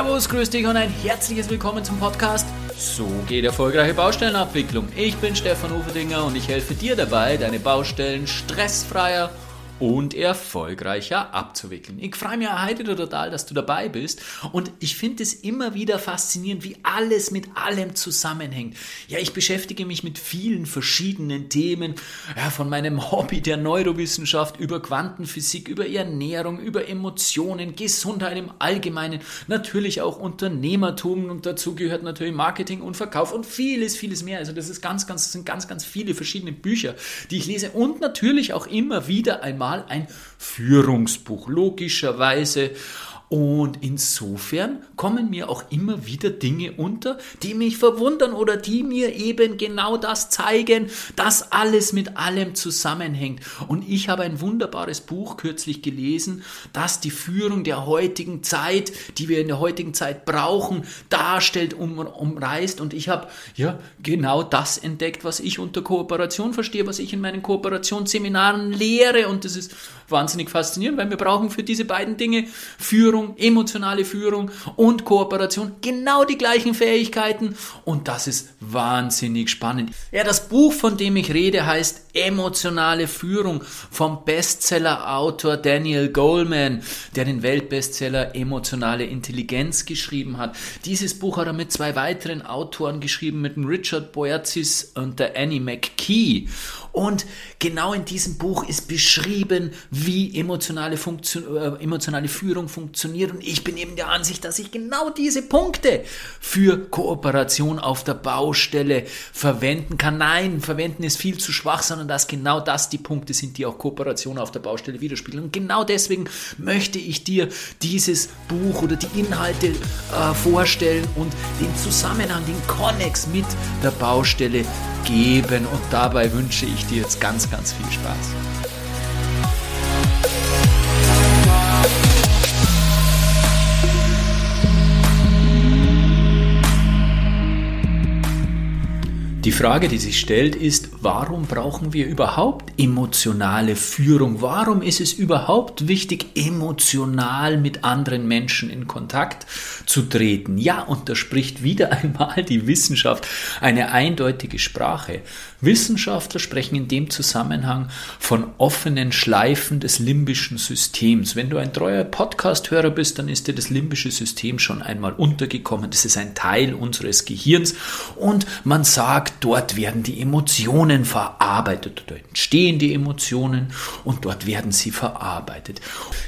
Servus, grüß dich und ein herzliches Willkommen zum Podcast. So geht erfolgreiche Baustellenabwicklung. Ich bin Stefan Uferdinger und ich helfe dir dabei, deine Baustellen stressfreier und erfolgreicher abzuwickeln. Ich freue mich heute total, dass du dabei bist und ich finde es immer wieder faszinierend, wie alles mit allem zusammenhängt. Ja, ich beschäftige mich mit vielen verschiedenen Themen, ja, von meinem Hobby der Neurowissenschaft über Quantenphysik, über Ernährung, über Emotionen, Gesundheit im Allgemeinen, natürlich auch Unternehmertum und dazu gehört natürlich Marketing und Verkauf und vieles, vieles mehr. Also das ist ganz, ganz, das sind ganz, ganz viele verschiedene Bücher, die ich lese und natürlich auch immer wieder einmal mal ein Führungsbuch, logischerweise. Und insofern kommen mir auch immer wieder Dinge unter, die mich verwundern oder die mir eben genau das zeigen, dass alles mit allem zusammenhängt. Und ich habe ein wunderbares Buch kürzlich gelesen, das die Führung der heutigen Zeit, die wir in der heutigen Zeit brauchen, darstellt, um, umreißt. Und ich habe ja genau das entdeckt, was ich unter Kooperation verstehe, was ich in meinen Kooperationsseminaren lehre. Und das ist wahnsinnig faszinierend, weil wir brauchen für diese beiden Dinge Führung, emotionale Führung und Kooperation genau die gleichen Fähigkeiten und das ist wahnsinnig spannend. Ja, das Buch, von dem ich rede, heißt Emotionale Führung vom Bestseller-Autor Daniel Goleman, der den Weltbestseller Emotionale Intelligenz geschrieben hat. Dieses Buch hat er mit zwei weiteren Autoren geschrieben, mit dem Richard Boyatzis und der Annie McKee. Und genau in diesem Buch ist beschrieben, wie emotionale, Funktion, äh, emotionale Führung funktioniert. Und ich bin eben der Ansicht, dass ich genau diese Punkte für Kooperation auf der Baustelle verwenden kann. Nein, verwenden ist viel zu schwach, sondern dass genau das die Punkte sind, die auch Kooperation auf der Baustelle widerspiegeln. Und genau deswegen möchte ich dir dieses Buch oder die Inhalte äh, vorstellen und den Zusammenhang, den Connex mit der Baustelle geben. Und dabei wünsche ich dir jetzt ganz, ganz viel Spaß. Die Frage, die sich stellt, ist, warum brauchen wir überhaupt emotionale Führung? Warum ist es überhaupt wichtig, emotional mit anderen Menschen in Kontakt zu treten? Ja, und da spricht wieder einmal die Wissenschaft eine eindeutige Sprache. Wissenschaftler sprechen in dem Zusammenhang von offenen Schleifen des limbischen Systems. Wenn du ein treuer Podcast-Hörer bist, dann ist dir das limbische System schon einmal untergekommen. Das ist ein Teil unseres Gehirns und man sagt, dort werden die Emotionen verarbeitet, dort entstehen die Emotionen und dort werden sie verarbeitet.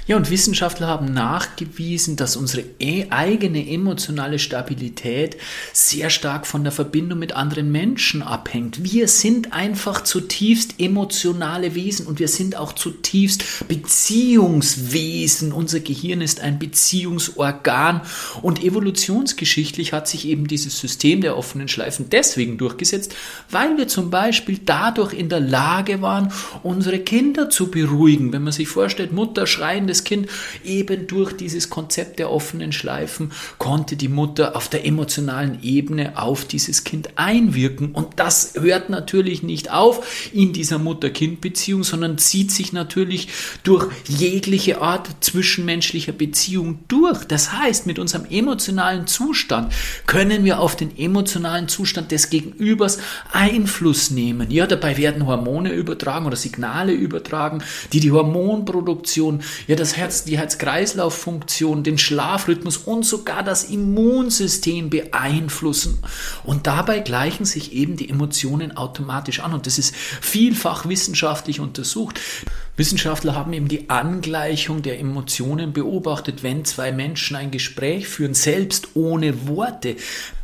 Ja, und Wissenschaftler haben nachgewiesen, dass unsere e eigene emotionale Stabilität sehr stark von der Verbindung mit anderen Menschen abhängt. Wir einfach zutiefst emotionale Wesen und wir sind auch zutiefst Beziehungswesen. Unser Gehirn ist ein Beziehungsorgan und evolutionsgeschichtlich hat sich eben dieses System der offenen Schleifen deswegen durchgesetzt, weil wir zum Beispiel dadurch in der Lage waren, unsere Kinder zu beruhigen. Wenn man sich vorstellt, Mutter schreiendes Kind, eben durch dieses Konzept der offenen Schleifen konnte die Mutter auf der emotionalen Ebene auf dieses Kind einwirken. Und das hört natürlich nicht auf in dieser Mutter-Kind-Beziehung, sondern zieht sich natürlich durch jegliche Art zwischenmenschlicher Beziehung durch. Das heißt, mit unserem emotionalen Zustand können wir auf den emotionalen Zustand des Gegenübers Einfluss nehmen. Ja, dabei werden Hormone übertragen oder Signale übertragen, die die Hormonproduktion, ja, das Herz, die Herz-Kreislauf-Funktion, den Schlafrhythmus und sogar das Immunsystem beeinflussen. Und dabei gleichen sich eben die Emotionen automatisch an. Und das ist vielfach wissenschaftlich untersucht. Wissenschaftler haben eben die Angleichung der Emotionen beobachtet, wenn zwei Menschen ein Gespräch führen, selbst ohne Worte.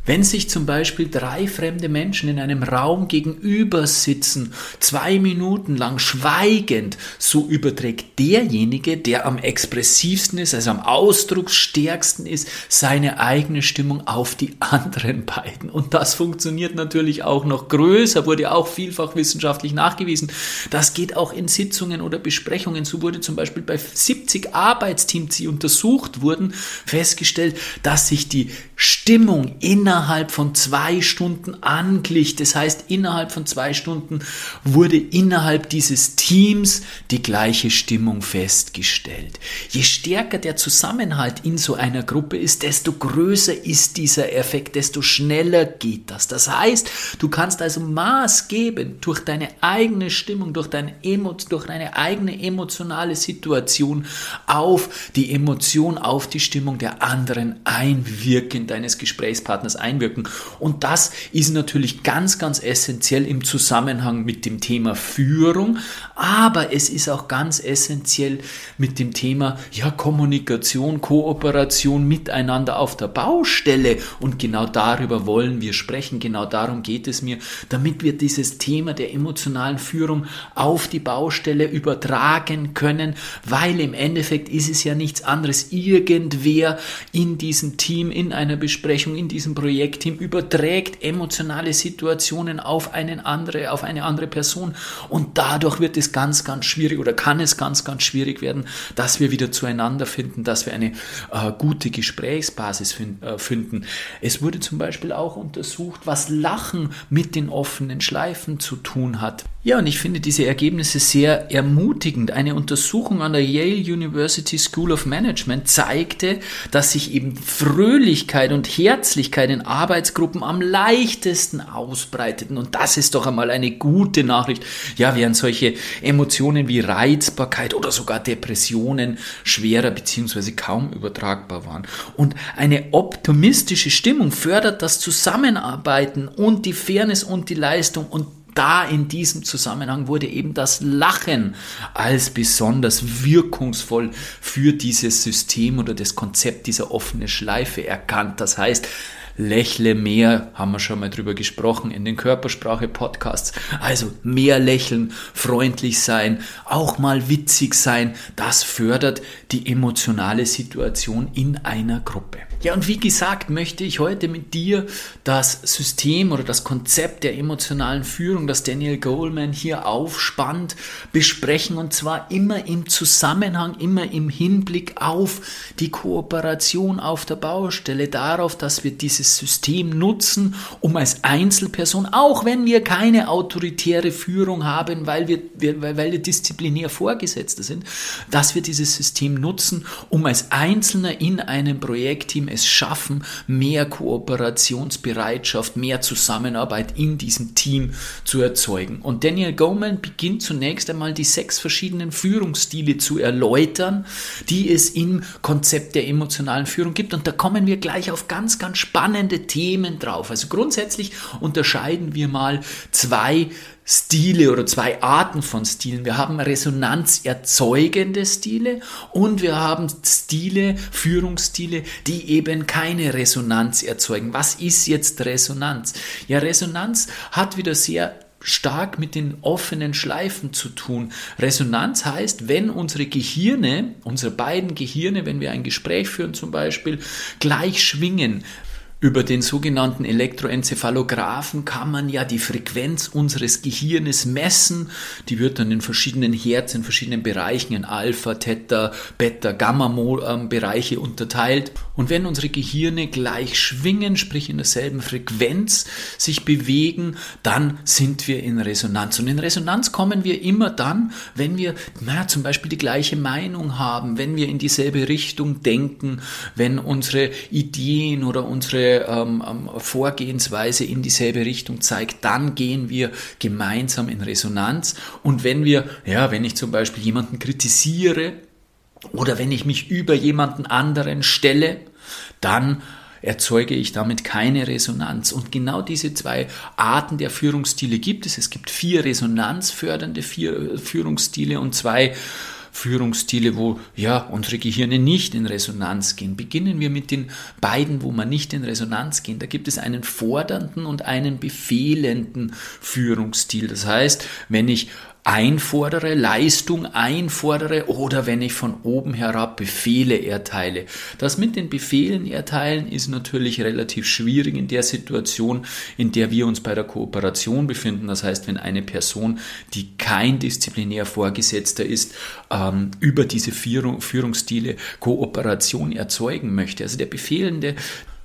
Wenn sich zum Beispiel drei fremde Menschen in einem Raum gegenüber sitzen, zwei Minuten lang schweigend, so überträgt derjenige, der am expressivsten ist, also am ausdrucksstärksten ist, seine eigene Stimmung auf die anderen beiden. Und das funktioniert natürlich auch noch größer, wurde auch vielfach wissenschaftlich nachgewiesen. Das geht auch in Sitzungen oder Besprechungen. So wurde zum Beispiel bei 70 Arbeitsteams, die untersucht wurden, festgestellt, dass sich die Stimmung innerhalb von zwei Stunden anglich. Das heißt, innerhalb von zwei Stunden wurde innerhalb dieses Teams die gleiche Stimmung festgestellt. Je stärker der Zusammenhalt in so einer Gruppe ist, desto größer ist dieser Effekt, desto schneller geht das. Das heißt, du kannst also maßgebend durch deine eigene Stimmung, durch deine, Emo durch deine eigene emotionale Situation auf die Emotion, auf die Stimmung der anderen einwirken, deines Gesprächspartners einwirken. Und das ist natürlich ganz, ganz essentiell im Zusammenhang mit dem Thema Führung, aber es ist auch ganz essentiell mit dem Thema ja, Kommunikation, Kooperation miteinander auf der Baustelle. Und genau darüber wollen wir sprechen, genau darum geht es mir, damit wir dieses Thema der emotionalen Führung auf die Baustelle übertragen können, weil im Endeffekt ist es ja nichts anderes. Irgendwer in diesem Team, in einer Besprechung, in diesem Projektteam überträgt emotionale Situationen auf eine andere, auf eine andere Person und dadurch wird es ganz, ganz schwierig oder kann es ganz, ganz schwierig werden, dass wir wieder zueinander finden, dass wir eine äh, gute Gesprächsbasis äh, finden. Es wurde zum Beispiel auch untersucht, was Lachen mit den offenen Schleifen zu tun hat. Ja, und ich finde diese Ergebnisse sehr ermutigend. Eine Untersuchung an der Yale University School of Management zeigte, dass sich eben Fröhlichkeit und Herzlichkeit in Arbeitsgruppen am leichtesten ausbreiteten. Und das ist doch einmal eine gute Nachricht. Ja, während solche Emotionen wie Reizbarkeit oder sogar Depressionen schwerer bzw. kaum übertragbar waren. Und eine optimistische Stimmung fördert das Zusammenarbeiten und die Fairness und die Leistung und da in diesem Zusammenhang wurde eben das Lachen als besonders wirkungsvoll für dieses System oder das Konzept dieser offenen Schleife erkannt. Das heißt, lächle mehr, haben wir schon mal drüber gesprochen in den Körpersprache-Podcasts. Also mehr lächeln, freundlich sein, auch mal witzig sein, das fördert die emotionale Situation in einer Gruppe. Ja, und wie gesagt, möchte ich heute mit dir das System oder das Konzept der emotionalen Führung, das Daniel Goleman hier aufspannt, besprechen. Und zwar immer im Zusammenhang, immer im Hinblick auf die Kooperation auf der Baustelle, darauf, dass wir dieses System nutzen, um als Einzelperson, auch wenn wir keine autoritäre Führung haben, weil wir, weil, weil wir disziplinär Vorgesetzte sind, dass wir dieses System nutzen, um als Einzelner in einem Projektteam es schaffen, mehr Kooperationsbereitschaft, mehr Zusammenarbeit in diesem Team zu erzeugen. Und Daniel Goleman beginnt zunächst einmal die sechs verschiedenen Führungsstile zu erläutern, die es im Konzept der emotionalen Führung gibt. Und da kommen wir gleich auf ganz, ganz spannende Themen drauf. Also grundsätzlich unterscheiden wir mal zwei Stile oder zwei Arten von Stilen. Wir haben resonanzerzeugende Stile und wir haben Stile, Führungsstile, die eben keine Resonanz erzeugen. Was ist jetzt Resonanz? Ja, Resonanz hat wieder sehr stark mit den offenen Schleifen zu tun. Resonanz heißt, wenn unsere Gehirne, unsere beiden Gehirne, wenn wir ein Gespräch führen zum Beispiel, gleich schwingen, über den sogenannten Elektroencephalographen kann man ja die Frequenz unseres Gehirnes messen. Die wird dann in verschiedenen Herz, in verschiedenen Bereichen, in Alpha, Theta, Beta, Gamma-Bereiche ähm, unterteilt. Und wenn unsere Gehirne gleich schwingen, sprich in derselben Frequenz sich bewegen, dann sind wir in Resonanz. Und in Resonanz kommen wir immer dann, wenn wir na, zum Beispiel die gleiche Meinung haben, wenn wir in dieselbe Richtung denken, wenn unsere Ideen oder unsere ähm, ähm, Vorgehensweise in dieselbe Richtung zeigt, dann gehen wir gemeinsam in Resonanz. Und wenn wir, ja, wenn ich zum Beispiel jemanden kritisiere oder wenn ich mich über jemanden anderen stelle, dann erzeuge ich damit keine Resonanz. Und genau diese zwei Arten der Führungsstile gibt es. Es gibt vier resonanzfördernde Führungsstile und zwei Führungsstile, wo ja unsere Gehirne nicht in Resonanz gehen. Beginnen wir mit den beiden, wo man nicht in Resonanz gehen. Da gibt es einen fordernden und einen befehlenden Führungsstil. Das heißt, wenn ich einfordere, Leistung einfordere oder wenn ich von oben herab Befehle erteile. Das mit den Befehlen erteilen ist natürlich relativ schwierig in der Situation, in der wir uns bei der Kooperation befinden. Das heißt, wenn eine Person, die kein disziplinär Vorgesetzter ist, ähm, über diese Führung, Führungsstile Kooperation erzeugen möchte. Also der befehlende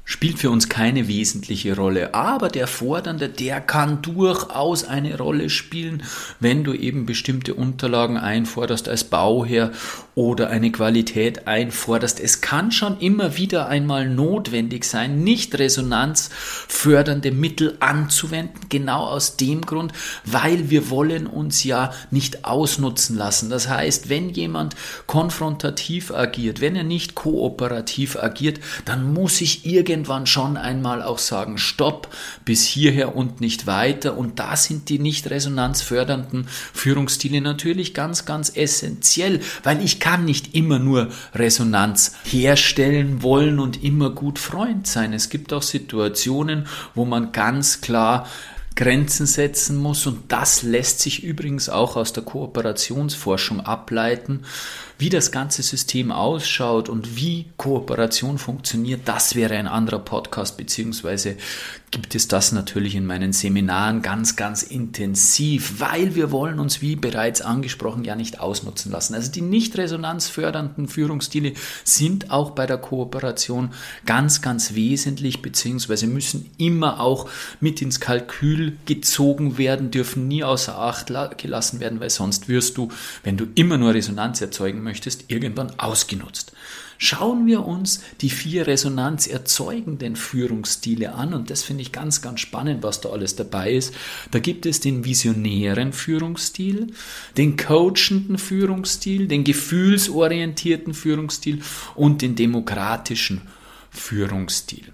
spielt für uns keine wesentliche Rolle. Aber der Fordernde, der kann durchaus eine Rolle spielen, wenn du eben bestimmte Unterlagen einforderst als Bauherr oder eine Qualität einforderst. Es kann schon immer wieder einmal notwendig sein, nicht resonanzfördernde Mittel anzuwenden, genau aus dem Grund, weil wir wollen uns ja nicht ausnutzen lassen. Das heißt, wenn jemand konfrontativ agiert, wenn er nicht kooperativ agiert, dann muss ich irgendwann schon einmal auch sagen, stopp, bis hierher und nicht weiter. Und da sind die nicht resonanzfördernden Führungsstile natürlich ganz, ganz essentiell, weil ich kann nicht immer nur Resonanz herstellen wollen und immer gut Freund sein. Es gibt auch Situationen, wo man ganz klar Grenzen setzen muss und das lässt sich übrigens auch aus der Kooperationsforschung ableiten. Wie das ganze System ausschaut und wie Kooperation funktioniert, das wäre ein anderer Podcast, beziehungsweise gibt es das natürlich in meinen Seminaren ganz, ganz intensiv, weil wir wollen uns, wie bereits angesprochen, ja nicht ausnutzen lassen. Also die nicht resonanzfördernden Führungsstile sind auch bei der Kooperation ganz, ganz wesentlich, beziehungsweise müssen immer auch mit ins Kalkül gezogen werden, dürfen nie außer Acht gelassen werden, weil sonst wirst du, wenn du immer nur Resonanz erzeugen möchtest, irgendwann ausgenutzt. Schauen wir uns die vier resonanzerzeugenden Führungsstile an und das finde ich ganz, ganz spannend, was da alles dabei ist. Da gibt es den visionären Führungsstil, den coachenden Führungsstil, den gefühlsorientierten Führungsstil und den demokratischen Führungsstil.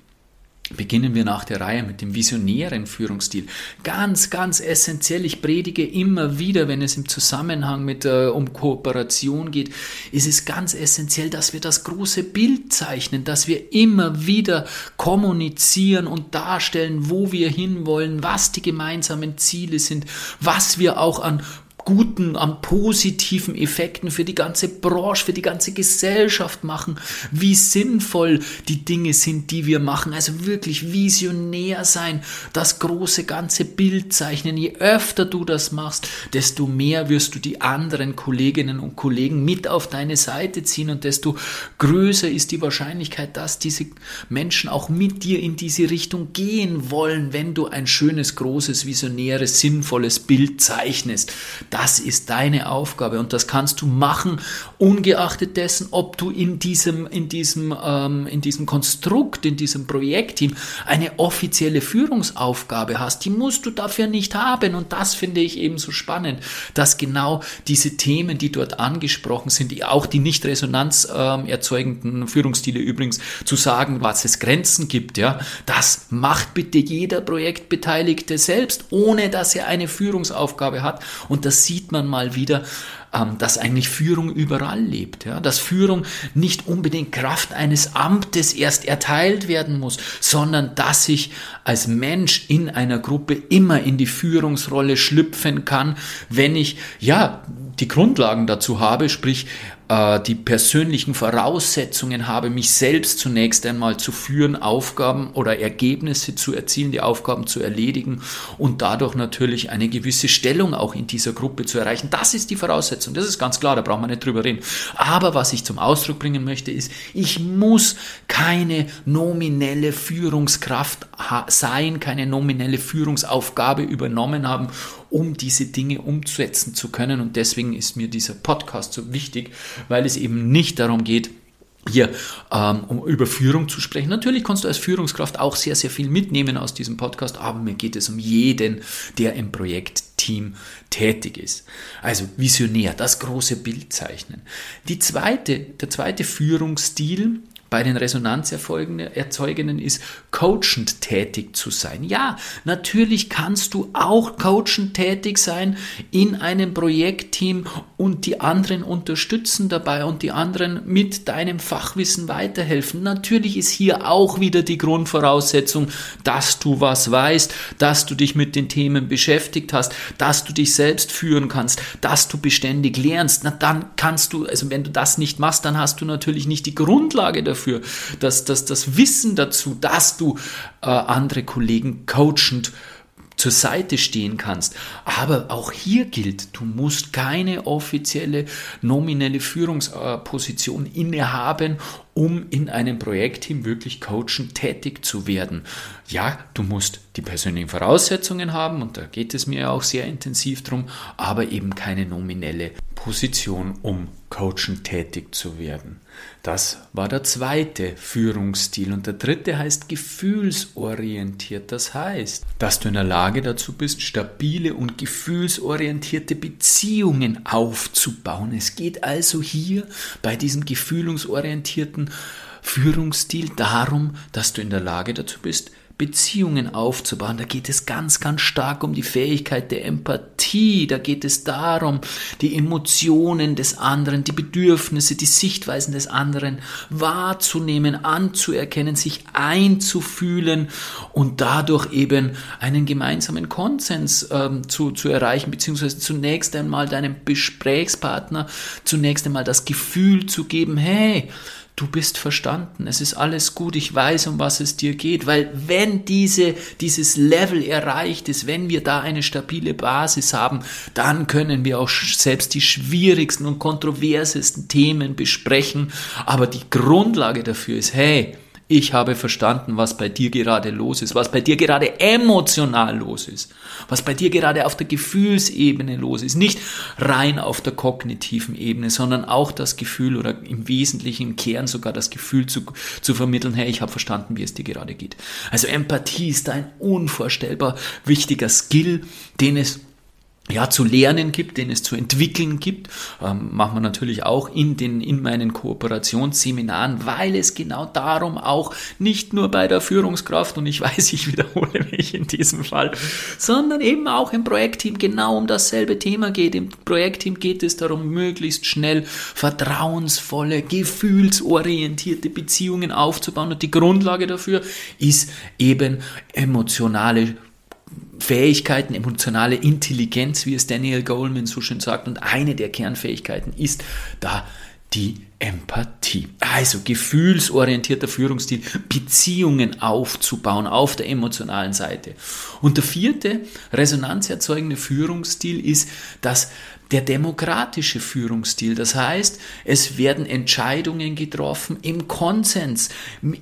Beginnen wir nach der Reihe mit dem visionären Führungsstil. Ganz, ganz essentiell. Ich predige immer wieder, wenn es im Zusammenhang mit äh, um Kooperation geht, ist es ganz essentiell, dass wir das große Bild zeichnen, dass wir immer wieder kommunizieren und darstellen, wo wir hinwollen, was die gemeinsamen Ziele sind, was wir auch an guten, an positiven Effekten für die ganze Branche, für die ganze Gesellschaft machen, wie sinnvoll die Dinge sind, die wir machen. Also wirklich visionär sein, das große ganze Bild zeichnen. Je öfter du das machst, desto mehr wirst du die anderen Kolleginnen und Kollegen mit auf deine Seite ziehen und desto größer ist die Wahrscheinlichkeit, dass diese Menschen auch mit dir in diese Richtung gehen wollen, wenn du ein schönes, großes, visionäres, sinnvolles Bild zeichnest. Das ist deine Aufgabe und das kannst du machen, ungeachtet dessen, ob du in diesem, in diesem, ähm, in diesem Konstrukt, in diesem Projektteam eine offizielle Führungsaufgabe hast. Die musst du dafür nicht haben und das finde ich eben so spannend, dass genau diese Themen, die dort angesprochen sind, auch die nicht Resonanz ähm, erzeugenden Führungsstile übrigens, zu sagen, was es Grenzen gibt, ja, das macht bitte jeder Projektbeteiligte selbst, ohne dass er eine Führungsaufgabe hat und das sieht man mal wieder, dass eigentlich Führung überall lebt. Ja? Dass Führung nicht unbedingt Kraft eines Amtes erst erteilt werden muss, sondern dass ich als Mensch in einer Gruppe immer in die Führungsrolle schlüpfen kann, wenn ich ja die Grundlagen dazu habe, sprich äh, die persönlichen Voraussetzungen habe, mich selbst zunächst einmal zu führen, Aufgaben oder Ergebnisse zu erzielen, die Aufgaben zu erledigen und dadurch natürlich eine gewisse Stellung auch in dieser Gruppe zu erreichen. Das ist die Voraussetzung, das ist ganz klar, da braucht man nicht drüber reden. Aber was ich zum Ausdruck bringen möchte, ist, ich muss keine nominelle Führungskraft sein, keine nominelle Führungsaufgabe übernommen haben, um diese Dinge umsetzen zu können. Und deswegen ist mir dieser Podcast so wichtig, weil es eben nicht darum geht, hier ähm, um über Führung zu sprechen. Natürlich kannst du als Führungskraft auch sehr, sehr viel mitnehmen aus diesem Podcast, aber mir geht es um jeden, der im Projektteam tätig ist. Also visionär, das große Bild zeichnen. Die zweite, der zweite Führungsstil bei den Resonanzerzeugenden ist, coachend tätig zu sein. Ja, natürlich kannst du auch coachend tätig sein in einem Projektteam und die anderen unterstützen dabei und die anderen mit deinem Fachwissen weiterhelfen. Natürlich ist hier auch wieder die Grundvoraussetzung, dass du was weißt, dass du dich mit den Themen beschäftigt hast, dass du dich selbst führen kannst, dass du beständig lernst. Na, dann kannst du, also wenn du das nicht machst, dann hast du natürlich nicht die Grundlage dafür dafür, dass, dass das Wissen dazu, dass du äh, andere Kollegen coachend zur Seite stehen kannst. Aber auch hier gilt, du musst keine offizielle nominelle Führungsposition innehaben, um in einem Projektteam wirklich coachen tätig zu werden. Ja, du musst die persönlichen Voraussetzungen haben und da geht es mir auch sehr intensiv drum, aber eben keine nominelle Position, um coachen tätig zu werden. Das war der zweite Führungsstil und der dritte heißt gefühlsorientiert. Das heißt, dass du in der Lage dazu bist, stabile und gefühlsorientierte Beziehungen aufzubauen. Es geht also hier bei diesem gefühlsorientierten Führungsstil darum, dass du in der Lage dazu bist, Beziehungen aufzubauen. Da geht es ganz, ganz stark um die Fähigkeit der Empathie. Da geht es darum, die Emotionen des anderen, die Bedürfnisse, die Sichtweisen des anderen wahrzunehmen, anzuerkennen, sich einzufühlen und dadurch eben einen gemeinsamen Konsens ähm, zu, zu erreichen, beziehungsweise zunächst einmal deinem Gesprächspartner zunächst einmal das Gefühl zu geben, hey, du bist verstanden, es ist alles gut, ich weiß, um was es dir geht, weil wenn diese, dieses Level erreicht ist, wenn wir da eine stabile Basis haben, dann können wir auch selbst die schwierigsten und kontroversesten Themen besprechen, aber die Grundlage dafür ist, hey, ich habe verstanden, was bei dir gerade los ist, was bei dir gerade emotional los ist, was bei dir gerade auf der Gefühlsebene los ist. Nicht rein auf der kognitiven Ebene, sondern auch das Gefühl oder im Wesentlichen, im Kern sogar das Gefühl zu, zu vermitteln, hey, ich habe verstanden, wie es dir gerade geht. Also Empathie ist ein unvorstellbar wichtiger Skill, den es ja, zu lernen gibt, den es zu entwickeln gibt, ähm, machen wir natürlich auch in den, in meinen Kooperationsseminaren, weil es genau darum auch nicht nur bei der Führungskraft, und ich weiß, ich wiederhole mich in diesem Fall, sondern eben auch im Projektteam genau um dasselbe Thema geht. Im Projektteam geht es darum, möglichst schnell vertrauensvolle, gefühlsorientierte Beziehungen aufzubauen und die Grundlage dafür ist eben emotionale Fähigkeiten, emotionale Intelligenz, wie es Daniel Goleman so schön sagt. Und eine der Kernfähigkeiten ist da die Empathie. Also gefühlsorientierter Führungsstil, Beziehungen aufzubauen auf der emotionalen Seite. Und der vierte resonanzerzeugende Führungsstil ist, dass der demokratische Führungsstil. Das heißt, es werden Entscheidungen getroffen im Konsens,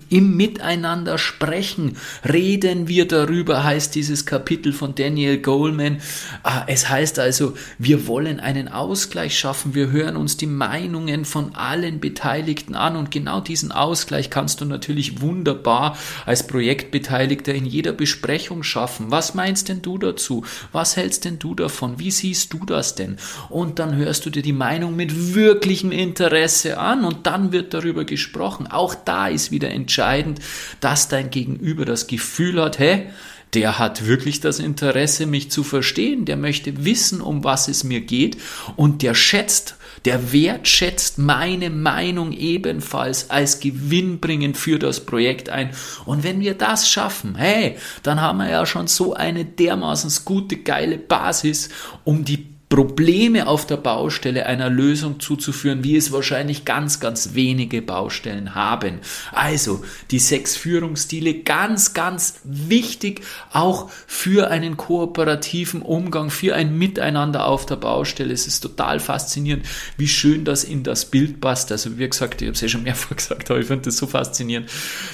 im Miteinander sprechen. Reden wir darüber, heißt dieses Kapitel von Daniel Goleman. Ah, es heißt also, wir wollen einen Ausgleich schaffen. Wir hören uns die Meinungen von allen Beteiligten an und genau diesen Ausgleich kannst du natürlich wunderbar als Projektbeteiligter in jeder Besprechung schaffen. Was meinst denn du dazu? Was hältst denn du davon? Wie siehst du das denn? Und dann hörst du dir die Meinung mit wirklichem Interesse an und dann wird darüber gesprochen. Auch da ist wieder entscheidend, dass dein Gegenüber das Gefühl hat, hä, der hat wirklich das Interesse, mich zu verstehen, der möchte wissen, um was es mir geht und der schätzt, der wertschätzt meine Meinung ebenfalls als gewinnbringend für das Projekt ein. Und wenn wir das schaffen, hey, dann haben wir ja schon so eine dermaßen gute, geile Basis, um die Probleme auf der Baustelle einer Lösung zuzuführen, wie es wahrscheinlich ganz, ganz wenige Baustellen haben. Also die sechs Führungsstile ganz, ganz wichtig auch für einen kooperativen Umgang, für ein Miteinander auf der Baustelle. Es ist total faszinierend, wie schön das in das Bild passt. Also wie gesagt, ich habe es ja schon mehrfach gesagt, aber ich finde das so faszinierend.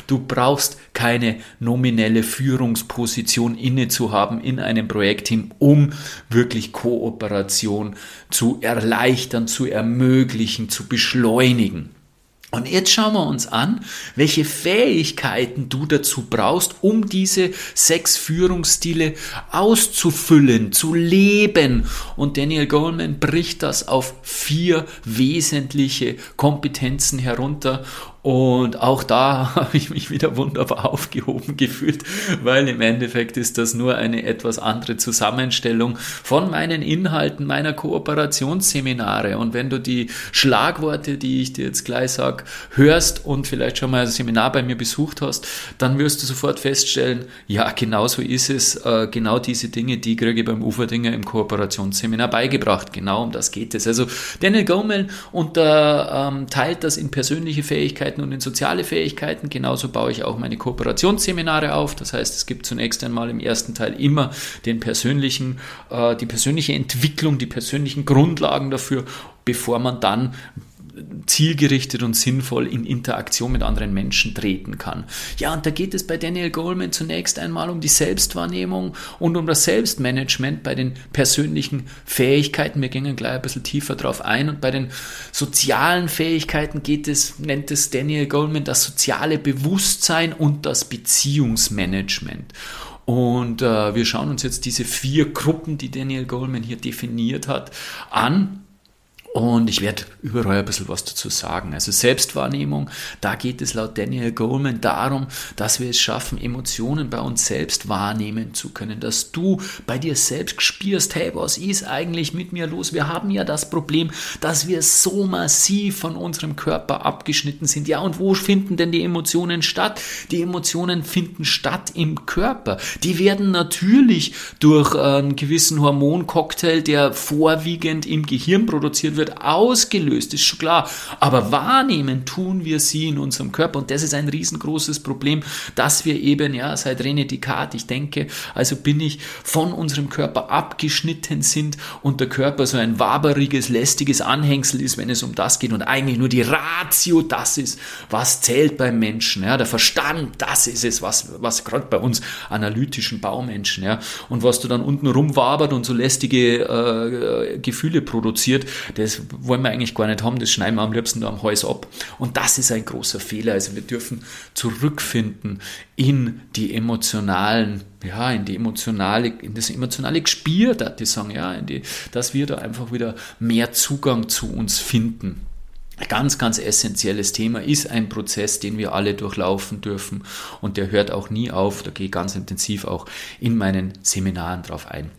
Du brauchst keine nominelle Führungsposition inne zu haben in einem Projektteam, um wirklich kooperativ Situation zu erleichtern, zu ermöglichen, zu beschleunigen. Und jetzt schauen wir uns an, welche Fähigkeiten du dazu brauchst, um diese sechs Führungsstile auszufüllen, zu leben. Und Daniel Goleman bricht das auf vier wesentliche Kompetenzen herunter. Und auch da habe ich mich wieder wunderbar aufgehoben gefühlt, weil im Endeffekt ist das nur eine etwas andere Zusammenstellung von meinen Inhalten meiner Kooperationsseminare. Und wenn du die Schlagworte, die ich dir jetzt gleich sage, hörst und vielleicht schon mal ein Seminar bei mir besucht hast, dann wirst du sofort feststellen, ja, genau so ist es. Äh, genau diese Dinge, die kriege ich beim Uferdinger im Kooperationsseminar beigebracht. Genau um das geht es. Also Daniel Gomel unterteilt ähm, das in persönliche Fähigkeiten, Fähigkeiten und in soziale Fähigkeiten. Genauso baue ich auch meine Kooperationsseminare auf. Das heißt, es gibt zunächst einmal im ersten Teil immer den persönlichen, äh, die persönliche Entwicklung, die persönlichen Grundlagen dafür, bevor man dann zielgerichtet und sinnvoll in Interaktion mit anderen Menschen treten kann. Ja, und da geht es bei Daniel Goleman zunächst einmal um die Selbstwahrnehmung und um das Selbstmanagement bei den persönlichen Fähigkeiten. Wir gehen gleich ein bisschen tiefer drauf ein. Und bei den sozialen Fähigkeiten geht es, nennt es Daniel Goleman, das soziale Bewusstsein und das Beziehungsmanagement. Und äh, wir schauen uns jetzt diese vier Gruppen, die Daniel Goleman hier definiert hat, an und ich werde überall ein bisschen was dazu sagen. Also Selbstwahrnehmung, da geht es laut Daniel Goleman darum, dass wir es schaffen, Emotionen bei uns selbst wahrnehmen zu können. Dass du bei dir selbst spürst, hey, was ist eigentlich mit mir los? Wir haben ja das Problem, dass wir so massiv von unserem Körper abgeschnitten sind. Ja, und wo finden denn die Emotionen statt? Die Emotionen finden statt im Körper. Die werden natürlich durch einen gewissen Hormoncocktail, der vorwiegend im Gehirn produziert wird, wird ausgelöst, ist schon klar. Aber wahrnehmen tun wir sie in unserem Körper. Und das ist ein riesengroßes Problem, dass wir eben, ja, seit René Descartes, ich denke, also bin ich von unserem Körper abgeschnitten sind und der Körper so ein waberiges, lästiges Anhängsel ist, wenn es um das geht und eigentlich nur die Ratio das ist, was zählt beim Menschen. Ja, der Verstand, das ist es, was, was gerade bei uns analytischen Baumenschen, ja, und was du dann unten rumwabert und so lästige äh, Gefühle produziert, das das wollen wir eigentlich gar nicht haben, das schneiden wir am liebsten am Hals ab. Und das ist ein großer Fehler. Also wir dürfen zurückfinden in die emotionalen, ja, in die emotionale, in das emotionale Gespür, da die sagen, ja, die, dass wir da einfach wieder mehr Zugang zu uns finden. Ein ganz, ganz essentielles Thema ist ein Prozess, den wir alle durchlaufen dürfen und der hört auch nie auf. Da gehe ich ganz intensiv auch in meinen Seminaren drauf ein.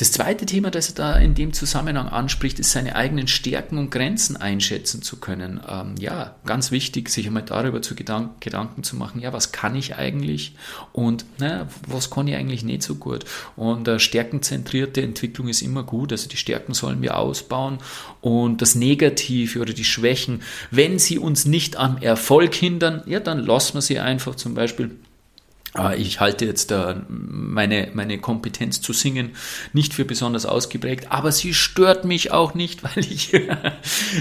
Das zweite Thema, das er da in dem Zusammenhang anspricht, ist seine eigenen Stärken und Grenzen einschätzen zu können. Ähm, ja, ganz wichtig, sich einmal darüber zu Gedanken, Gedanken zu machen, ja, was kann ich eigentlich und na, was kann ich eigentlich nicht so gut. Und äh, stärkenzentrierte Entwicklung ist immer gut, also die Stärken sollen wir ausbauen und das Negative oder die Schwächen, wenn sie uns nicht am Erfolg hindern, ja, dann lassen wir sie einfach zum Beispiel ich halte jetzt meine, meine Kompetenz zu singen nicht für besonders ausgeprägt, aber sie stört mich auch nicht, weil ich,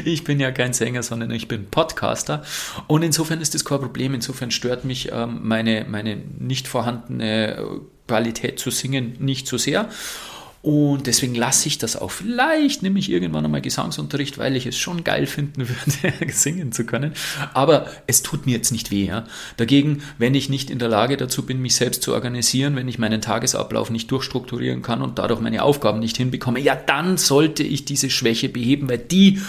ich bin ja kein Sänger, sondern ich bin Podcaster. Und insofern ist das kein Problem. Insofern stört mich ähm, meine, meine nicht vorhandene Qualität zu singen nicht so sehr. Und deswegen lasse ich das auch. Vielleicht nehme ich irgendwann einmal Gesangsunterricht, weil ich es schon geil finden würde, singen zu können. Aber es tut mir jetzt nicht weh. Ja? Dagegen, wenn ich nicht in der Lage dazu bin, mich selbst zu organisieren, wenn ich meinen Tagesablauf nicht durchstrukturieren kann und dadurch meine Aufgaben nicht hinbekomme, ja, dann sollte ich diese Schwäche beheben, weil die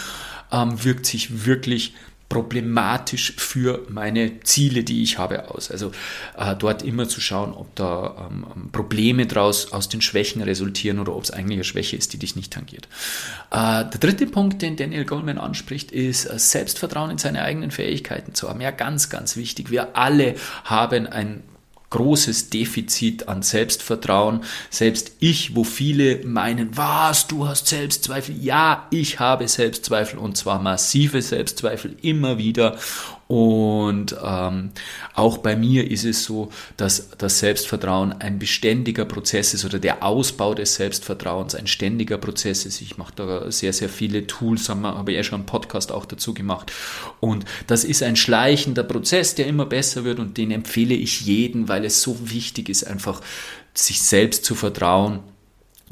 ähm, wirkt sich wirklich problematisch für meine Ziele, die ich habe, aus. Also äh, dort immer zu schauen, ob da ähm, ähm, Probleme draus aus den Schwächen resultieren oder ob es eigentlich eine Schwäche ist, die dich nicht tangiert. Äh, der dritte Punkt, den Daniel Goldman anspricht, ist äh, Selbstvertrauen in seine eigenen Fähigkeiten zu haben. Ja, ganz, ganz wichtig. Wir alle haben ein großes Defizit an Selbstvertrauen. Selbst ich, wo viele meinen, was, du hast Selbstzweifel. Ja, ich habe Selbstzweifel und zwar massive Selbstzweifel immer wieder. Und ähm, auch bei mir ist es so, dass das Selbstvertrauen ein beständiger Prozess ist oder der Ausbau des Selbstvertrauens ein ständiger Prozess ist. Ich mache da sehr, sehr viele Tools, habe ja schon einen Podcast auch dazu gemacht. Und das ist ein schleichender Prozess, der immer besser wird und den empfehle ich jedem, weil es so wichtig ist, einfach sich selbst zu vertrauen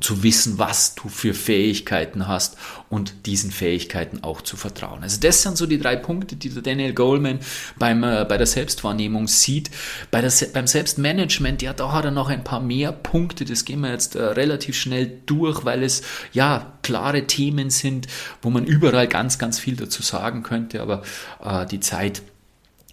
zu wissen, was du für Fähigkeiten hast und diesen Fähigkeiten auch zu vertrauen. Also das sind so die drei Punkte, die der Daniel Goleman beim, äh, bei der Selbstwahrnehmung sieht. Bei der, beim Selbstmanagement, ja, da hat er noch ein paar mehr Punkte, das gehen wir jetzt äh, relativ schnell durch, weil es ja klare Themen sind, wo man überall ganz, ganz viel dazu sagen könnte, aber äh, die Zeit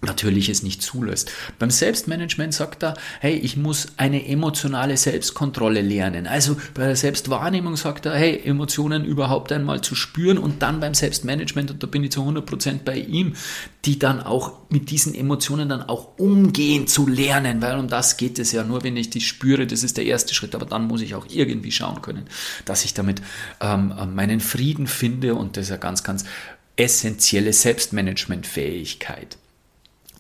natürlich es nicht zulässt. Beim Selbstmanagement sagt er, hey, ich muss eine emotionale Selbstkontrolle lernen. Also bei der Selbstwahrnehmung sagt er, hey, Emotionen überhaupt einmal zu spüren und dann beim Selbstmanagement, und da bin ich zu 100% bei ihm, die dann auch mit diesen Emotionen dann auch umgehen zu lernen, weil um das geht es ja nur, wenn ich die spüre, das ist der erste Schritt, aber dann muss ich auch irgendwie schauen können, dass ich damit ähm, meinen Frieden finde und das ist ja ganz, ganz essentielle Selbstmanagementfähigkeit.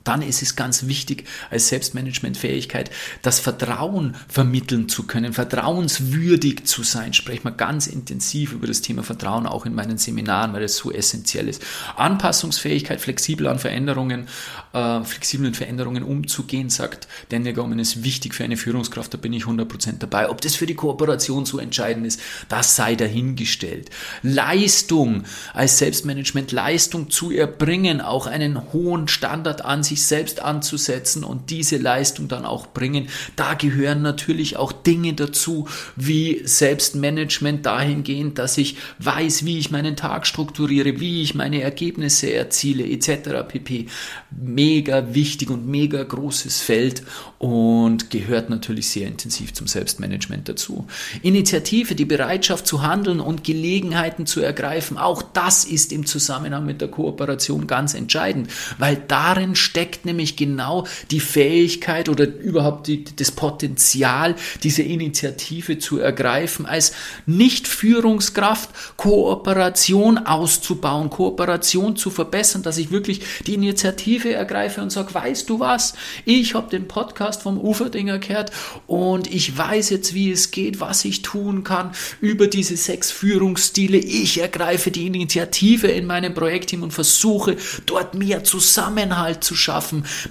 Dann ist es ganz wichtig als Selbstmanagementfähigkeit, das Vertrauen vermitteln zu können, vertrauenswürdig zu sein. Sprechen wir ganz intensiv über das Thema Vertrauen auch in meinen Seminaren, weil es so essentiell ist. Anpassungsfähigkeit, flexibel an Veränderungen, äh, flexiblen Veränderungen umzugehen, sagt Daniel Goleman, ist wichtig für eine Führungskraft. Da bin ich 100% dabei. Ob das für die Kooperation so entscheidend ist, das sei dahingestellt. Leistung als Selbstmanagement, Leistung zu erbringen, auch einen hohen Standard an sich selbst anzusetzen und diese Leistung dann auch bringen. Da gehören natürlich auch Dinge dazu, wie Selbstmanagement dahingehend, dass ich weiß, wie ich meinen Tag strukturiere, wie ich meine Ergebnisse erziele, etc. pp. Mega wichtig und mega großes Feld und gehört natürlich sehr intensiv zum Selbstmanagement dazu. Initiative, die Bereitschaft zu handeln und Gelegenheiten zu ergreifen, auch das ist im Zusammenhang mit der Kooperation ganz entscheidend, weil darin steckt nämlich genau die Fähigkeit oder überhaupt die, das Potenzial, diese Initiative zu ergreifen, als Nicht-Führungskraft Kooperation auszubauen, Kooperation zu verbessern, dass ich wirklich die Initiative ergreife und sage, weißt du was, ich habe den Podcast vom Uferdinger gehört und ich weiß jetzt, wie es geht, was ich tun kann über diese sechs Führungsstile. Ich ergreife die Initiative in meinem Projektteam und versuche dort mehr Zusammenhalt zu schaffen,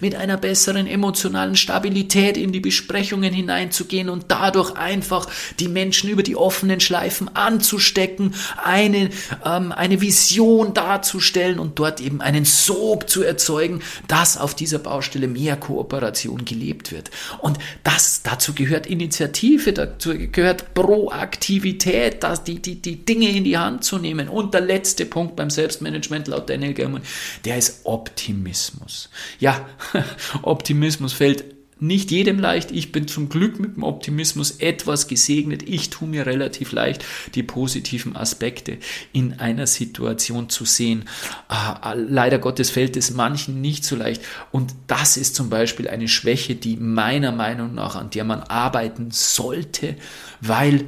mit einer besseren emotionalen Stabilität in die Besprechungen hineinzugehen und dadurch einfach die Menschen über die offenen Schleifen anzustecken, eine, ähm, eine Vision darzustellen und dort eben einen Sog zu erzeugen, dass auf dieser Baustelle mehr Kooperation gelebt wird. Und das, dazu gehört Initiative, dazu gehört Proaktivität, dass die, die, die Dinge in die Hand zu nehmen. Und der letzte Punkt beim Selbstmanagement laut Daniel Gilman, der ist Optimismus. Ja, Optimismus fällt nicht jedem leicht. Ich bin zum Glück mit dem Optimismus etwas gesegnet. Ich tue mir relativ leicht, die positiven Aspekte in einer Situation zu sehen. Ah, leider Gottes fällt es manchen nicht so leicht. Und das ist zum Beispiel eine Schwäche, die meiner Meinung nach, an der man arbeiten sollte, weil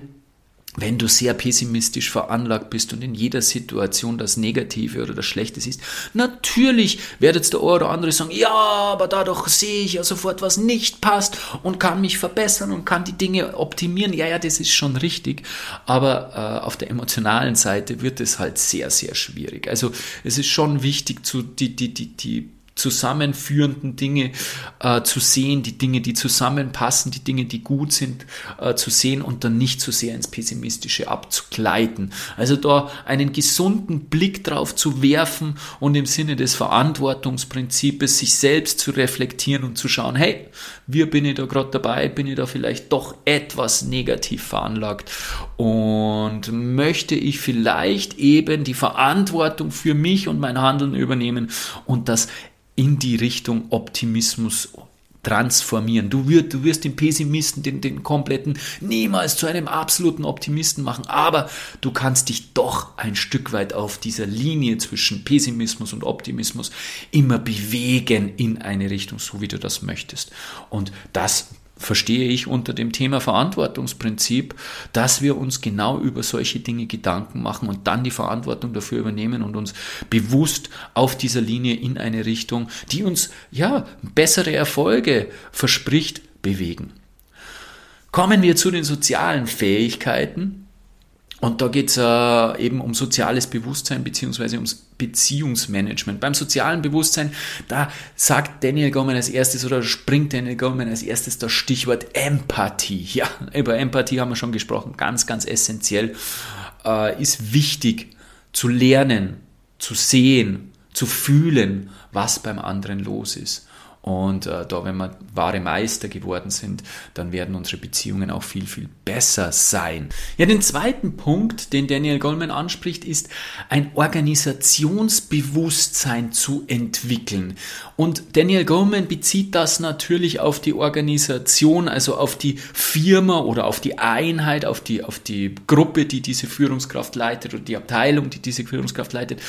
wenn du sehr pessimistisch veranlagt bist und in jeder Situation das Negative oder das Schlechte siehst, natürlich wird jetzt der oder andere sagen, ja, aber dadurch sehe ich ja sofort, was nicht passt und kann mich verbessern und kann die Dinge optimieren. Ja, ja, das ist schon richtig, aber äh, auf der emotionalen Seite wird es halt sehr, sehr schwierig. Also es ist schon wichtig, zu, die, die, die, die zusammenführenden Dinge äh, zu sehen, die Dinge, die zusammenpassen, die Dinge, die gut sind, äh, zu sehen und dann nicht zu so sehr ins Pessimistische abzugleiten. Also da einen gesunden Blick drauf zu werfen und im Sinne des Verantwortungsprinzips sich selbst zu reflektieren und zu schauen, hey, wie bin ich da gerade dabei? Bin ich da vielleicht doch etwas negativ veranlagt? Und möchte ich vielleicht eben die Verantwortung für mich und mein Handeln übernehmen und das in die Richtung Optimismus transformieren. Du, wirst, du wirst den Pessimisten, den, den kompletten, niemals zu einem absoluten Optimisten machen, aber du kannst dich doch ein Stück weit auf dieser Linie zwischen Pessimismus und Optimismus immer bewegen in eine Richtung, so wie du das möchtest. Und das verstehe ich unter dem Thema Verantwortungsprinzip, dass wir uns genau über solche Dinge Gedanken machen und dann die Verantwortung dafür übernehmen und uns bewusst auf dieser Linie in eine Richtung, die uns ja bessere Erfolge verspricht, bewegen. Kommen wir zu den sozialen Fähigkeiten. Und da geht es äh, eben um soziales Bewusstsein beziehungsweise ums Beziehungsmanagement. Beim sozialen Bewusstsein, da sagt Daniel Goleman als erstes oder springt Daniel Goleman als erstes das Stichwort Empathie. Ja, über Empathie haben wir schon gesprochen, ganz, ganz essentiell. Äh, ist wichtig zu lernen, zu sehen, zu fühlen, was beim anderen los ist. Und äh, da, wenn wir wahre Meister geworden sind, dann werden unsere Beziehungen auch viel, viel besser sein. Ja, den zweiten Punkt, den Daniel Goldman anspricht, ist ein Organisationsbewusstsein zu entwickeln. Und Daniel Goldman bezieht das natürlich auf die Organisation, also auf die Firma oder auf die Einheit, auf die, auf die Gruppe, die diese Führungskraft leitet oder die Abteilung, die diese Führungskraft leitet.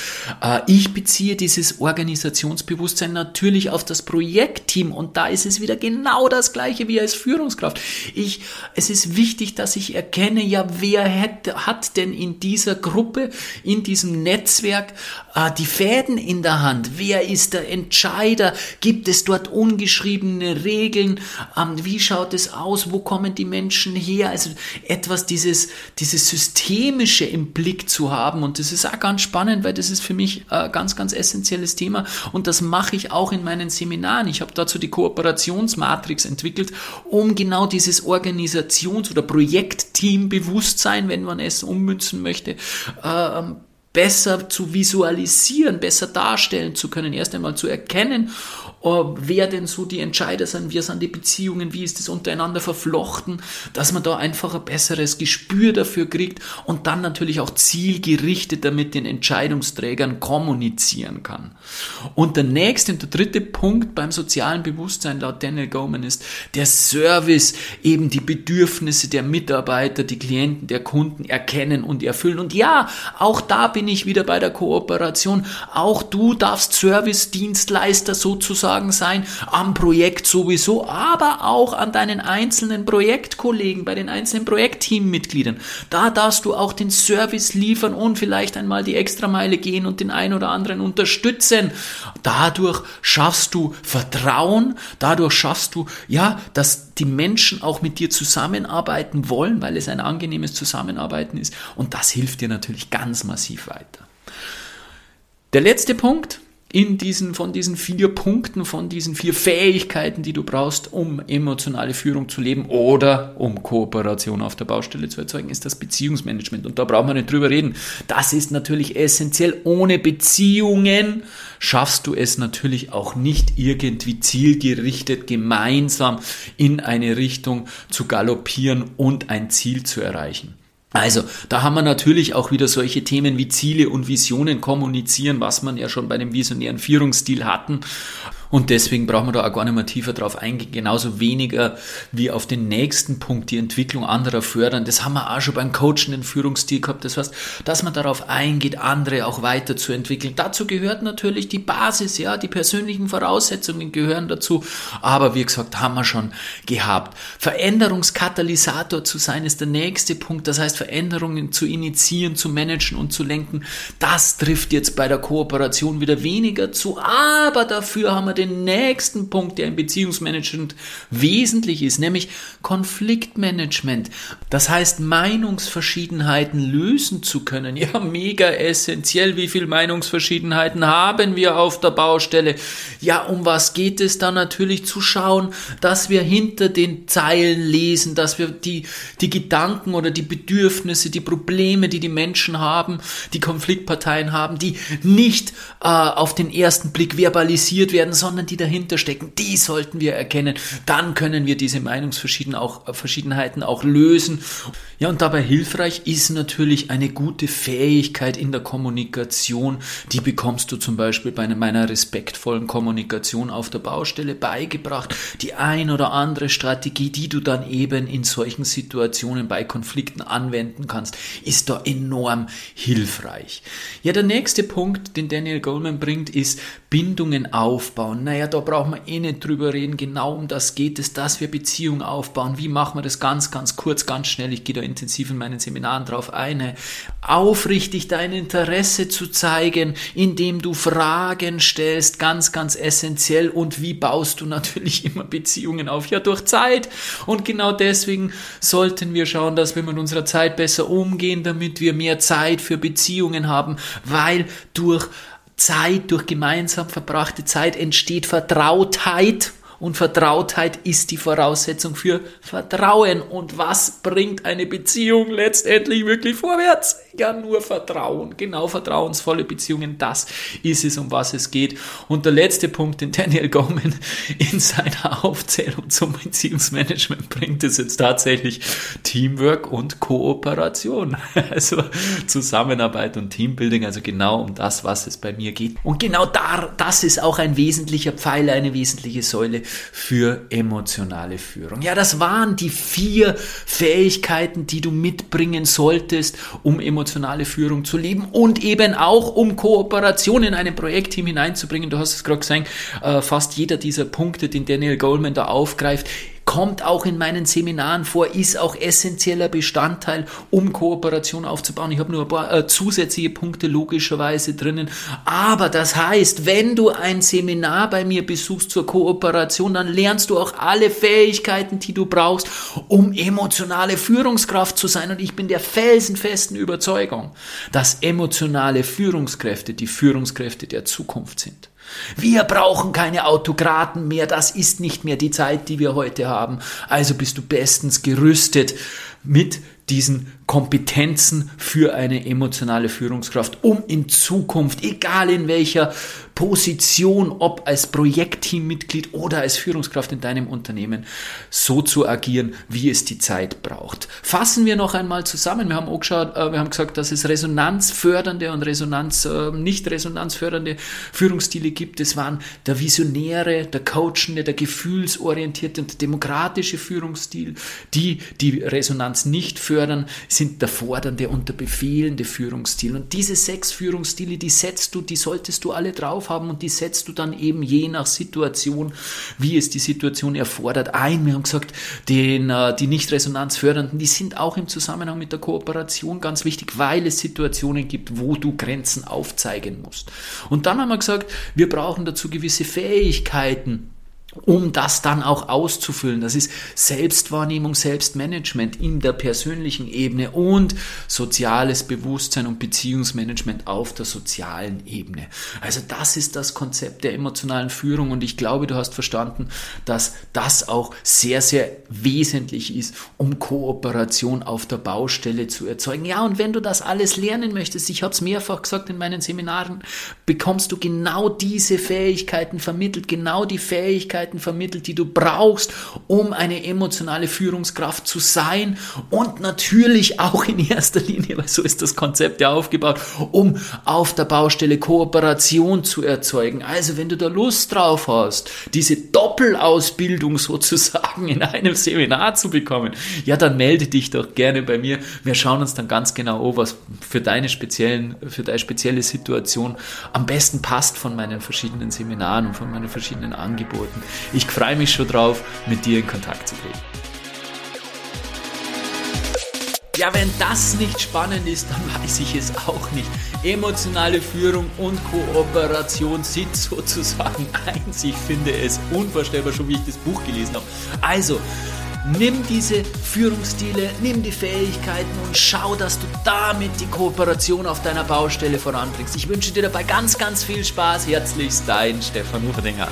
Äh, ich beziehe dieses Organisationsbewusstsein natürlich auf das Projekt Projektteam und da ist es wieder genau das gleiche wie als Führungskraft. Ich, es ist wichtig, dass ich erkenne, ja, wer hätte, hat denn in dieser Gruppe, in diesem Netzwerk äh, die Fäden in der Hand? Wer ist der Entscheider? Gibt es dort ungeschriebene Regeln? Ähm, wie schaut es aus? Wo kommen die Menschen her? Also etwas dieses, dieses Systemische im Blick zu haben und das ist auch ganz spannend, weil das ist für mich ein ganz, ganz essentielles Thema und das mache ich auch in meinen Seminaren. Ich habe dazu die Kooperationsmatrix entwickelt, um genau dieses Organisations- oder Projektteambewusstsein, wenn man es ummünzen möchte, äh, besser zu visualisieren, besser darstellen zu können, erst einmal zu erkennen wer denn so die Entscheider sind, wie sind die Beziehungen, wie ist es untereinander verflochten, dass man da einfach ein besseres Gespür dafür kriegt und dann natürlich auch zielgerichteter mit den Entscheidungsträgern kommunizieren kann. Und der nächste und der dritte Punkt beim sozialen Bewusstsein laut Daniel Goleman ist der Service, eben die Bedürfnisse der Mitarbeiter, die Klienten, der Kunden erkennen und erfüllen. Und ja, auch da bin ich wieder bei der Kooperation. Auch du darfst Service-Dienstleister sozusagen sozusagen sein, am Projekt sowieso, aber auch an deinen einzelnen Projektkollegen, bei den einzelnen Projektteammitgliedern. Da darfst du auch den Service liefern und vielleicht einmal die Extrameile gehen und den einen oder anderen unterstützen. Dadurch schaffst du Vertrauen, dadurch schaffst du, ja, dass die Menschen auch mit dir zusammenarbeiten wollen, weil es ein angenehmes Zusammenarbeiten ist. Und das hilft dir natürlich ganz massiv weiter. Der letzte Punkt, in diesen, von diesen vier Punkten, von diesen vier Fähigkeiten, die du brauchst, um emotionale Führung zu leben oder um Kooperation auf der Baustelle zu erzeugen, ist das Beziehungsmanagement. Und da braucht man nicht drüber reden. Das ist natürlich essentiell. Ohne Beziehungen schaffst du es natürlich auch nicht irgendwie zielgerichtet gemeinsam in eine Richtung zu galoppieren und ein Ziel zu erreichen. Also, da haben wir natürlich auch wieder solche Themen wie Ziele und Visionen kommunizieren, was man ja schon bei dem visionären Führungsstil hatten. Und deswegen brauchen wir da auch gar nicht mehr tiefer drauf eingehen. Genauso weniger wie auf den nächsten Punkt, die Entwicklung anderer fördern. Das haben wir auch schon beim Coachen den Führungsstil gehabt. Das heißt, dass man darauf eingeht, andere auch weiterzuentwickeln. Dazu gehört natürlich die Basis, ja, die persönlichen Voraussetzungen gehören dazu. Aber wie gesagt, haben wir schon gehabt. Veränderungskatalysator zu sein ist der nächste Punkt. Das heißt, Veränderungen zu initiieren, zu managen und zu lenken. Das trifft jetzt bei der Kooperation wieder weniger zu. Aber dafür haben wir den nächsten Punkt, der im Beziehungsmanagement wesentlich ist, nämlich Konfliktmanagement. Das heißt, Meinungsverschiedenheiten lösen zu können. Ja, mega essentiell. Wie viele Meinungsverschiedenheiten haben wir auf der Baustelle? Ja, um was geht es da natürlich zu schauen, dass wir hinter den Zeilen lesen, dass wir die, die Gedanken oder die Bedürfnisse, die Probleme, die die Menschen haben, die Konfliktparteien haben, die nicht äh, auf den ersten Blick verbalisiert werden, sondern sondern die dahinter stecken, die sollten wir erkennen. Dann können wir diese Meinungsverschiedenheiten auch lösen. Ja, und dabei hilfreich ist natürlich eine gute Fähigkeit in der Kommunikation. Die bekommst du zum Beispiel bei meiner respektvollen Kommunikation auf der Baustelle beigebracht. Die ein oder andere Strategie, die du dann eben in solchen Situationen bei Konflikten anwenden kannst, ist da enorm hilfreich. Ja, der nächste Punkt, den Daniel Goldman bringt, ist Bindungen aufbauen aufbauen. Naja, da brauchen wir eh nicht drüber reden. Genau um das geht es, dass wir Beziehungen aufbauen. Wie machen wir das ganz, ganz kurz, ganz schnell? Ich gehe da intensiv in meinen Seminaren drauf ein. Aufrichtig dein Interesse zu zeigen, indem du Fragen stellst, ganz, ganz essentiell. Und wie baust du natürlich immer Beziehungen auf? Ja, durch Zeit. Und genau deswegen sollten wir schauen, dass wir mit unserer Zeit besser umgehen, damit wir mehr Zeit für Beziehungen haben, weil durch Zeit, durch gemeinsam verbrachte Zeit entsteht Vertrautheit und Vertrautheit ist die Voraussetzung für Vertrauen. Und was bringt eine Beziehung letztendlich wirklich vorwärts? Ja, nur Vertrauen. Genau, vertrauensvolle Beziehungen. Das ist es, um was es geht. Und der letzte Punkt, den Daniel Goleman in seiner Aufzählung zum Beziehungsmanagement bringt, ist jetzt tatsächlich Teamwork und Kooperation. Also Zusammenarbeit und Teambuilding. Also genau um das, was es bei mir geht. Und genau da, das ist auch ein wesentlicher Pfeiler, eine wesentliche Säule für emotionale Führung. Ja, das waren die vier Fähigkeiten, die du mitbringen solltest, um emotionale Führung zu leben und eben auch um Kooperation in einem Projektteam hineinzubringen. Du hast es gerade gesagt, äh, fast jeder dieser Punkte, den Daniel Goldman da aufgreift, kommt auch in meinen Seminaren vor, ist auch essentieller Bestandteil, um Kooperation aufzubauen. Ich habe nur ein paar äh, zusätzliche Punkte logischerweise drinnen. Aber das heißt, wenn du ein Seminar bei mir besuchst zur Kooperation, dann lernst du auch alle Fähigkeiten, die du brauchst, um emotionale Führungskraft zu sein. Und ich bin der felsenfesten Überzeugung, dass emotionale Führungskräfte die Führungskräfte der Zukunft sind. Wir brauchen keine Autokraten mehr, das ist nicht mehr die Zeit, die wir heute haben. Also bist du bestens gerüstet mit diesen Kompetenzen für eine emotionale Führungskraft, um in Zukunft, egal in welcher Position, ob als Projektteammitglied oder als Führungskraft in deinem Unternehmen, so zu agieren, wie es die Zeit braucht. Fassen wir noch einmal zusammen. Wir haben auch geschaut, äh, wir haben gesagt, dass es resonanzfördernde und Resonanz, äh, nicht resonanzfördernde Führungsstile gibt. Es waren der visionäre, der coachende, der gefühlsorientierte und der demokratische Führungsstil, die die Resonanz nicht fördern, sind der fordernde und der befehlende Führungsstil. Und diese sechs Führungsstile, die setzt du, die solltest du alle drauf haben und die setzt du dann eben je nach Situation, wie es die Situation erfordert, ein. Wir haben gesagt, den, äh, die nicht resonanzfördernden, die sind auch im Zusammenhang mit der Kooperation ganz wichtig, weil es Situationen gibt, wo du Grenzen aufzeigen musst. Und dann haben wir gesagt, wir brauchen dazu gewisse Fähigkeiten, um das dann auch auszufüllen. Das ist Selbstwahrnehmung, Selbstmanagement in der persönlichen Ebene und soziales Bewusstsein und Beziehungsmanagement auf der sozialen Ebene. Also das ist das Konzept der emotionalen Führung und ich glaube, du hast verstanden, dass das auch sehr, sehr wesentlich ist, um Kooperation auf der Baustelle zu erzeugen. Ja, und wenn du das alles lernen möchtest, ich habe es mehrfach gesagt in meinen Seminaren, bekommst du genau diese Fähigkeiten vermittelt, genau die Fähigkeiten, Fähigkeiten vermittelt, die du brauchst, um eine emotionale Führungskraft zu sein und natürlich auch in erster Linie, weil so ist das Konzept ja aufgebaut, um auf der Baustelle Kooperation zu erzeugen. Also wenn du da Lust drauf hast, diese Doppelausbildung sozusagen in einem Seminar zu bekommen, ja, dann melde dich doch gerne bei mir. Wir schauen uns dann ganz genau an, was für deine speziellen, für deine spezielle Situation am besten passt von meinen verschiedenen Seminaren und von meinen verschiedenen Angeboten. Ich freue mich schon drauf, mit dir in Kontakt zu treten. Ja, wenn das nicht spannend ist, dann weiß ich es auch nicht. Emotionale Führung und Kooperation sind sozusagen eins. Ich finde es unvorstellbar, schon wie ich das Buch gelesen habe. Also, nimm diese Führungsstile, nimm die Fähigkeiten und schau, dass du damit die Kooperation auf deiner Baustelle voranbringst. Ich wünsche dir dabei ganz, ganz viel Spaß. Herzlichst dein Stefan Uferdinger.